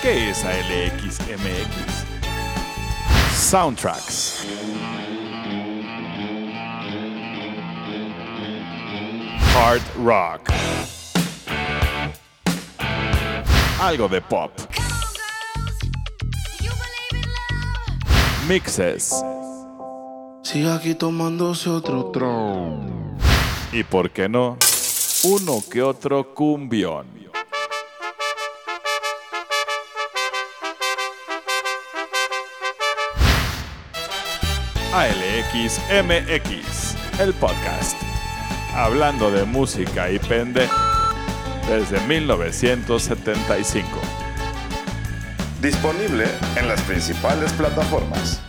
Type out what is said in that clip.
¿Qué es ALXMX? Soundtracks. Hard rock. Algo de pop. Mixes. Sigue aquí tomándose otro tron. Y por qué no, uno que otro cumbión. ALXMX, el podcast. Hablando de música y pende desde 1975. Disponible en las principales plataformas.